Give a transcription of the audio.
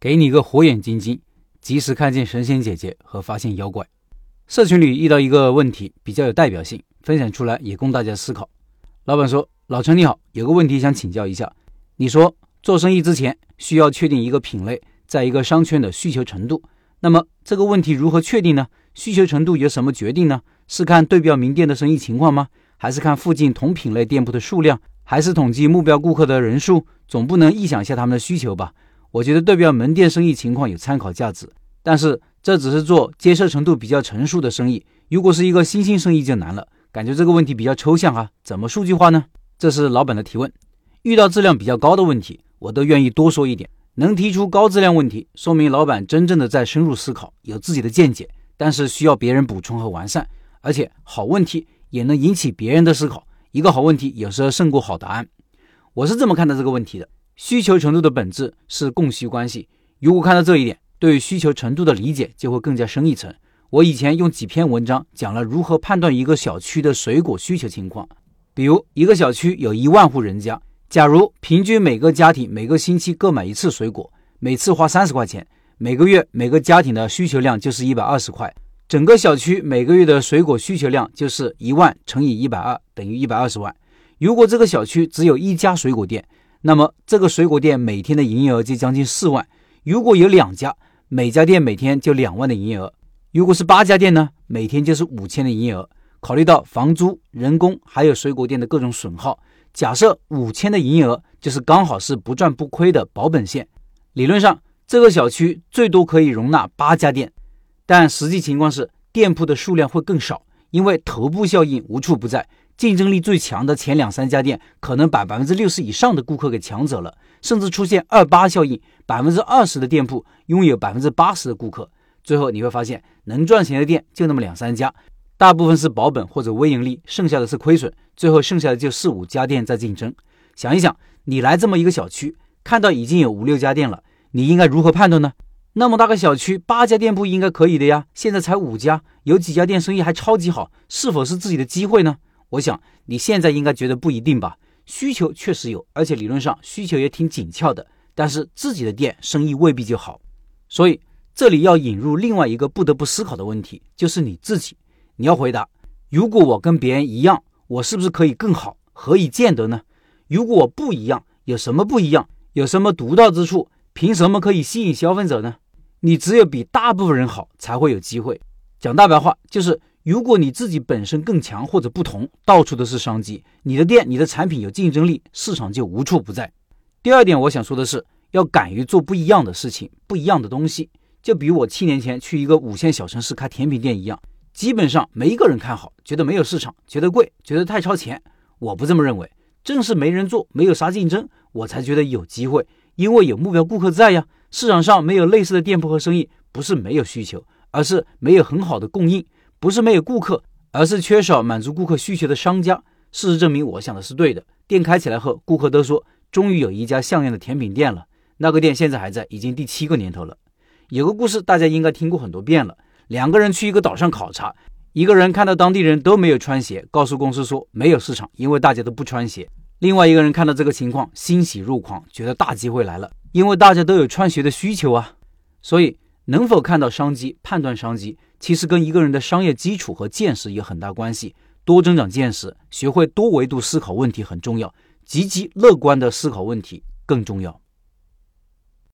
给你个火眼金睛，及时看见神仙姐姐和发现妖怪。社群里遇到一个问题比较有代表性，分享出来也供大家思考。老板说：“老陈你好，有个问题想请教一下。你说做生意之前需要确定一个品类在一个商圈的需求程度，那么这个问题如何确定呢？需求程度由什么决定呢？是看对标名店的生意情况吗？还是看附近同品类店铺的数量？还是统计目标顾客的人数？总不能臆想一下他们的需求吧？我觉得对标门店生意情况有参考价值，但是。”这只是做接受程度比较成熟的生意，如果是一个新兴生意就难了。感觉这个问题比较抽象哈，怎么数据化呢？这是老板的提问。遇到质量比较高的问题，我都愿意多说一点。能提出高质量问题，说明老板真正的在深入思考，有自己的见解，但是需要别人补充和完善。而且好问题也能引起别人的思考。一个好问题有时候胜过好答案。我是这么看待这个问题的：需求程度的本质是供需关系。如果看到这一点。对于需求程度的理解就会更加深一层。我以前用几篇文章讲了如何判断一个小区的水果需求情况。比如，一个小区有一万户人家，假如平均每个家庭每个星期各买一次水果，每次花三十块钱，每个月每个家庭的需求量就是一百二十块，整个小区每个月的水果需求量就是一万乘以一百二等于一百二十万。如果这个小区只有一家水果店，那么这个水果店每天的营业额就将近四万。如果有两家，每家店每天就两万的营业额，如果是八家店呢，每天就是五千的营业额。考虑到房租、人工还有水果店的各种损耗，假设五千的营业额就是刚好是不赚不亏的保本线。理论上，这个小区最多可以容纳八家店，但实际情况是店铺的数量会更少，因为头部效应无处不在。竞争力最强的前两三家店，可能把百分之六十以上的顾客给抢走了，甚至出现二八效应，百分之二十的店铺拥有百分之八十的顾客。最后你会发现，能赚钱的店就那么两三家，大部分是保本或者微盈利，剩下的是亏损。最后剩下的就四五家店在竞争。想一想，你来这么一个小区，看到已经有五六家店了，你应该如何判断呢？那么大个小区，八家店铺应该可以的呀，现在才五家，有几家店生意还超级好，是否是自己的机会呢？我想你现在应该觉得不一定吧？需求确实有，而且理论上需求也挺紧俏的，但是自己的店生意未必就好。所以这里要引入另外一个不得不思考的问题，就是你自己，你要回答：如果我跟别人一样，我是不是可以更好？何以见得呢？如果我不一样，有什么不一样？有什么独到之处？凭什么可以吸引消费者呢？你只有比大部分人好，才会有机会。讲大白话就是。如果你自己本身更强或者不同，到处都是商机，你的店、你的产品有竞争力，市场就无处不在。第二点，我想说的是，要敢于做不一样的事情，不一样的东西。就比如我七年前去一个五线小城市开甜品店一样，基本上没一个人看好，觉得没有市场，觉得贵，觉得太超前。我不这么认为，正是没人做，没有啥竞争，我才觉得有机会，因为有目标顾客在呀。市场上没有类似的店铺和生意，不是没有需求，而是没有很好的供应。不是没有顾客，而是缺少满足顾客需求的商家。事实证明，我想的是对的。店开起来后，顾客都说，终于有一家像样的甜品店了。那个店现在还在，已经第七个年头了。有个故事，大家应该听过很多遍了。两个人去一个岛上考察，一个人看到当地人都没有穿鞋，告诉公司说没有市场，因为大家都不穿鞋。另外一个人看到这个情况，欣喜若狂，觉得大机会来了，因为大家都有穿鞋的需求啊。所以，能否看到商机，判断商机？其实跟一个人的商业基础和见识有很大关系，多增长见识，学会多维度思考问题很重要，积极乐观的思考问题更重要。